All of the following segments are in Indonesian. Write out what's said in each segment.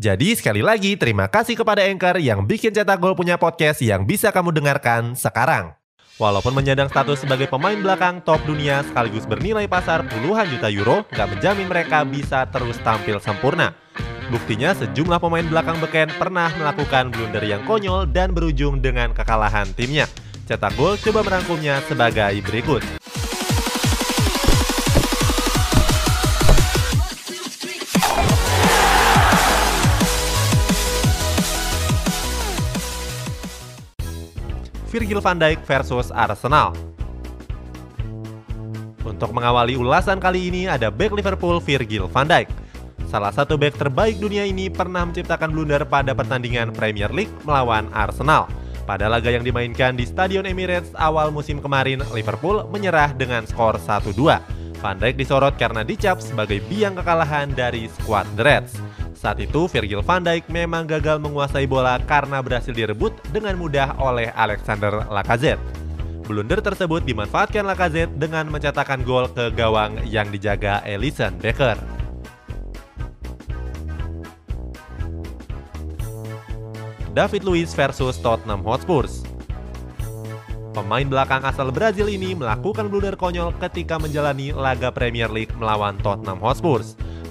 Jadi sekali lagi terima kasih kepada Anchor yang bikin Cetak Gol punya podcast yang bisa kamu dengarkan sekarang. Walaupun menyandang status sebagai pemain belakang top dunia sekaligus bernilai pasar puluhan juta euro, gak menjamin mereka bisa terus tampil sempurna. Buktinya sejumlah pemain belakang beken pernah melakukan blunder yang konyol dan berujung dengan kekalahan timnya. Cetak Gol coba merangkumnya sebagai berikut. Virgil van Dijk versus Arsenal. Untuk mengawali ulasan kali ini ada back Liverpool Virgil van Dijk. Salah satu back terbaik dunia ini pernah menciptakan blunder pada pertandingan Premier League melawan Arsenal. Pada laga yang dimainkan di Stadion Emirates awal musim kemarin, Liverpool menyerah dengan skor 1-2. Van Dijk disorot karena dicap sebagai biang kekalahan dari skuad Reds. Saat itu Virgil van Dijk memang gagal menguasai bola karena berhasil direbut dengan mudah oleh Alexander Lacazette. Blunder tersebut dimanfaatkan Lacazette dengan mencetakkan gol ke gawang yang dijaga Alisson Becker. David Luiz versus Tottenham Hotspur. Pemain belakang asal Brazil ini melakukan blunder konyol ketika menjalani laga Premier League melawan Tottenham Hotspur.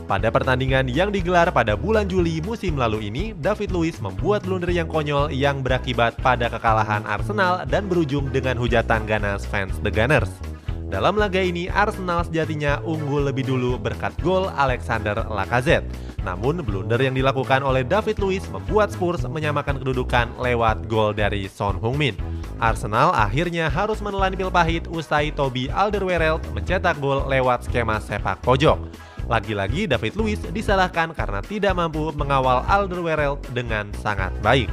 Pada pertandingan yang digelar pada bulan Juli musim lalu ini, David Luiz membuat blunder yang konyol yang berakibat pada kekalahan Arsenal dan berujung dengan hujatan ganas fans The Gunners. Dalam laga ini, Arsenal sejatinya unggul lebih dulu berkat gol Alexander Lacazette. Namun, blunder yang dilakukan oleh David Luiz membuat Spurs menyamakan kedudukan lewat gol dari Son Heung-min. Arsenal akhirnya harus menelan pil pahit usai Toby Alderweireld mencetak gol lewat skema sepak pojok. Lagi-lagi David Luiz disalahkan karena tidak mampu mengawal Alderweireld dengan sangat baik.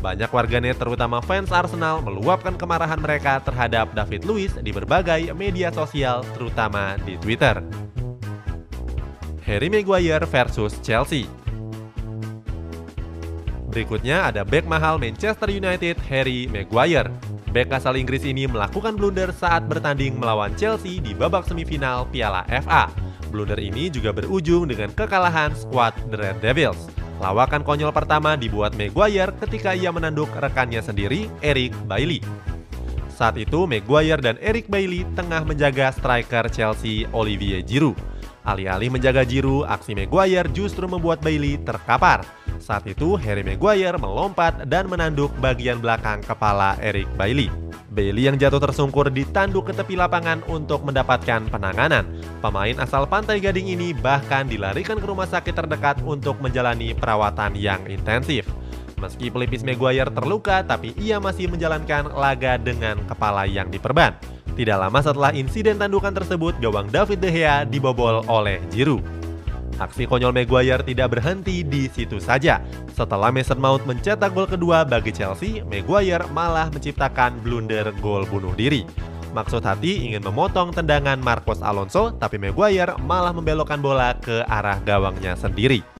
Banyak warganet terutama fans Arsenal meluapkan kemarahan mereka terhadap David Luiz di berbagai media sosial terutama di Twitter. Harry Maguire versus Chelsea Berikutnya ada back mahal Manchester United Harry Maguire. Back asal Inggris ini melakukan blunder saat bertanding melawan Chelsea di babak semifinal Piala FA. Blunder ini juga berujung dengan kekalahan skuad The Red Devils. Lawakan konyol pertama dibuat Maguire ketika ia menanduk rekannya sendiri, Eric Bailey. Saat itu, Maguire dan Eric Bailey tengah menjaga striker Chelsea Olivier Giroud. Alih-alih menjaga Giroud, aksi Maguire justru membuat Bailey terkapar. Saat itu, Harry Maguire melompat dan menanduk bagian belakang kepala Eric Bailey. Bailey yang jatuh tersungkur ditanduk ke tepi lapangan untuk mendapatkan penanganan. Pemain asal Pantai Gading ini bahkan dilarikan ke rumah sakit terdekat untuk menjalani perawatan yang intensif. Meski pelipis Maguire terluka, tapi ia masih menjalankan laga dengan kepala yang diperban. Tidak lama setelah insiden tandukan tersebut, gawang David De Gea dibobol oleh Giroud. Aksi konyol Maguire tidak berhenti di situ saja. Setelah Mason Mount mencetak gol kedua bagi Chelsea, Maguire malah menciptakan blunder gol bunuh diri. Maksud hati ingin memotong tendangan Marcos Alonso, tapi Maguire malah membelokkan bola ke arah gawangnya sendiri.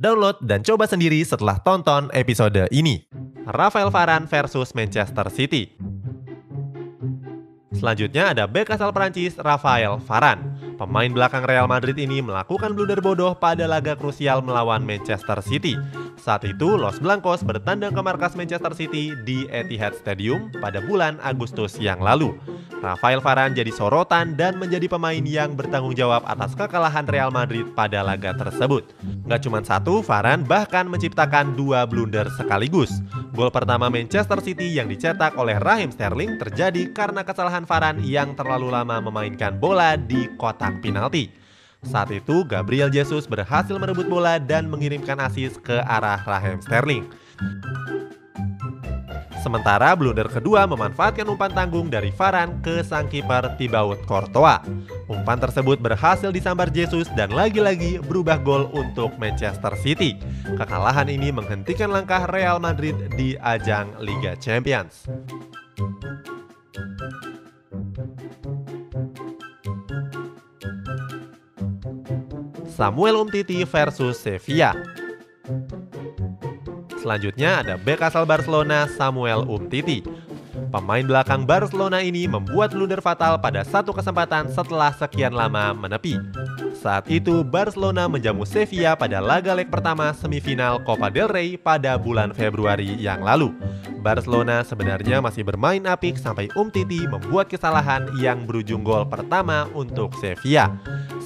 Download dan coba sendiri setelah tonton episode ini. Rafael Varane versus Manchester City. Selanjutnya ada bek asal Prancis Rafael Varane. Pemain belakang Real Madrid ini melakukan blunder bodoh pada laga krusial melawan Manchester City. Saat itu, Los Blancos bertandang ke markas Manchester City di Etihad Stadium pada bulan Agustus yang lalu. Rafael Varane jadi sorotan dan menjadi pemain yang bertanggung jawab atas kekalahan Real Madrid pada laga tersebut. Gak cuma satu, Varane bahkan menciptakan dua blunder sekaligus. Gol pertama Manchester City yang dicetak oleh Raheem Sterling terjadi karena kesalahan Varane yang terlalu lama memainkan bola di kotak penalti. Saat itu, Gabriel Jesus berhasil merebut bola dan mengirimkan asis ke arah Raheem Sterling. Sementara blunder kedua memanfaatkan umpan tanggung dari Varane ke sang kiper Thibaut Courtois. Umpan tersebut berhasil disambar Jesus dan lagi-lagi berubah gol untuk Manchester City. Kekalahan ini menghentikan langkah Real Madrid di ajang Liga Champions. Samuel Umtiti versus Sevilla. Selanjutnya ada bek asal Barcelona Samuel Umtiti. Pemain belakang Barcelona ini membuat blunder fatal pada satu kesempatan setelah sekian lama menepi. Saat itu Barcelona menjamu Sevilla pada laga leg pertama semifinal Copa del Rey pada bulan Februari yang lalu. Barcelona sebenarnya masih bermain apik sampai Umtiti membuat kesalahan yang berujung gol pertama untuk Sevilla.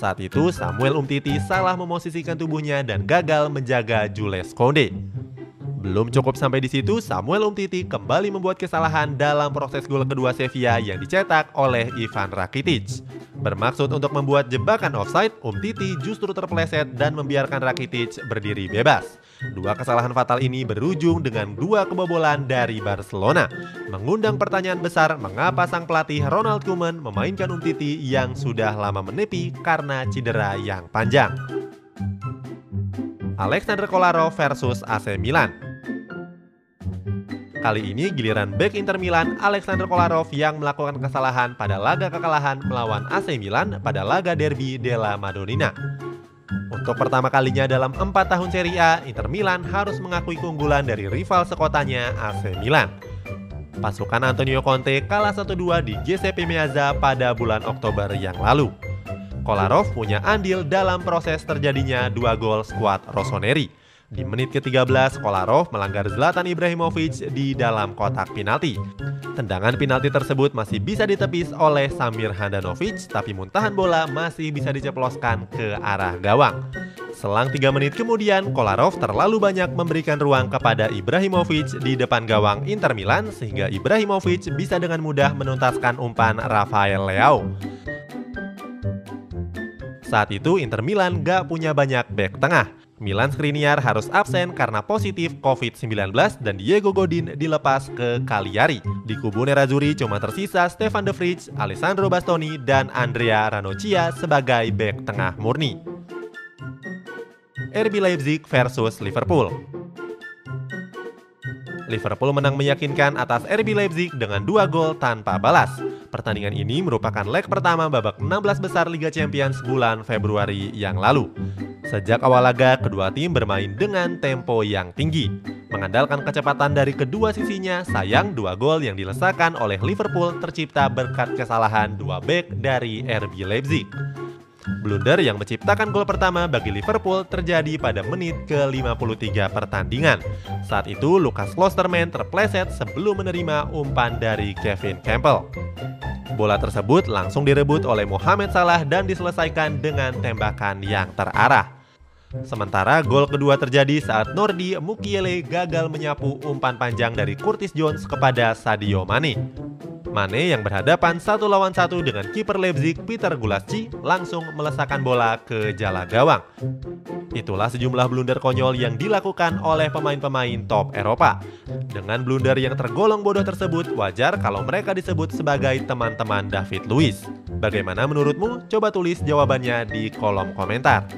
Saat itu Samuel Umtiti salah memosisikan tubuhnya dan gagal menjaga Jules Koundé. Belum cukup sampai di situ, Samuel Umtiti kembali membuat kesalahan dalam proses gol kedua Sevilla yang dicetak oleh Ivan Rakitic. Bermaksud untuk membuat jebakan offside, Umtiti justru terpeleset dan membiarkan Rakitic berdiri bebas. Dua kesalahan fatal ini berujung dengan dua kebobolan dari Barcelona, mengundang pertanyaan besar mengapa sang pelatih Ronald Koeman memainkan Umtiti yang sudah lama menepi karena cedera yang panjang. Alexander Kolarov versus AC Milan Kali ini giliran back Inter Milan Alexander Kolarov yang melakukan kesalahan pada laga kekalahan melawan AC Milan pada laga derby della Madonnina. Untuk pertama kalinya dalam empat tahun Serie A, Inter Milan harus mengakui keunggulan dari rival sekotanya AC Milan. Pasukan Antonio Conte kalah 1-2 di Giuseppe Meazza pada bulan Oktober yang lalu. Kolarov punya andil dalam proses terjadinya dua gol skuad Rossoneri di menit ke-13, Kolarov melanggar Zlatan Ibrahimovic di dalam kotak penalti. Tendangan penalti tersebut masih bisa ditepis oleh Samir Handanovic, tapi muntahan bola masih bisa diceploskan ke arah gawang. Selang 3 menit kemudian, Kolarov terlalu banyak memberikan ruang kepada Ibrahimovic di depan gawang Inter Milan sehingga Ibrahimovic bisa dengan mudah menuntaskan umpan Rafael Leao. Saat itu Inter Milan gak punya banyak back tengah. Milan Skriniar harus absen karena positif COVID-19 dan Diego Godin dilepas ke Cagliari. Di kubu Nerazzurri cuma tersisa Stefan De Vrij, Alessandro Bastoni, dan Andrea Ranocchia sebagai bek tengah murni. RB Leipzig versus Liverpool Liverpool menang meyakinkan atas RB Leipzig dengan dua gol tanpa balas. Pertandingan ini merupakan leg pertama babak 16 besar Liga Champions bulan Februari yang lalu. Sejak awal laga, kedua tim bermain dengan tempo yang tinggi. Mengandalkan kecepatan dari kedua sisinya, sayang dua gol yang dilesakan oleh Liverpool tercipta berkat kesalahan dua back dari RB Leipzig. Blunder yang menciptakan gol pertama bagi Liverpool terjadi pada menit ke-53 pertandingan. Saat itu, Lucas Klosterman terpleset sebelum menerima umpan dari Kevin Campbell. Bola tersebut langsung direbut oleh Mohamed Salah dan diselesaikan dengan tembakan yang terarah. Sementara gol kedua terjadi saat Nordi Mukiele gagal menyapu umpan panjang dari Curtis Jones kepada Sadio Mane. Mane yang berhadapan satu lawan satu dengan kiper Leipzig Peter Gulaschi langsung melesakkan bola ke jala gawang. Itulah sejumlah blunder konyol yang dilakukan oleh pemain-pemain top Eropa. Dengan blunder yang tergolong bodoh tersebut, wajar kalau mereka disebut sebagai teman-teman David Luiz. Bagaimana menurutmu? Coba tulis jawabannya di kolom komentar.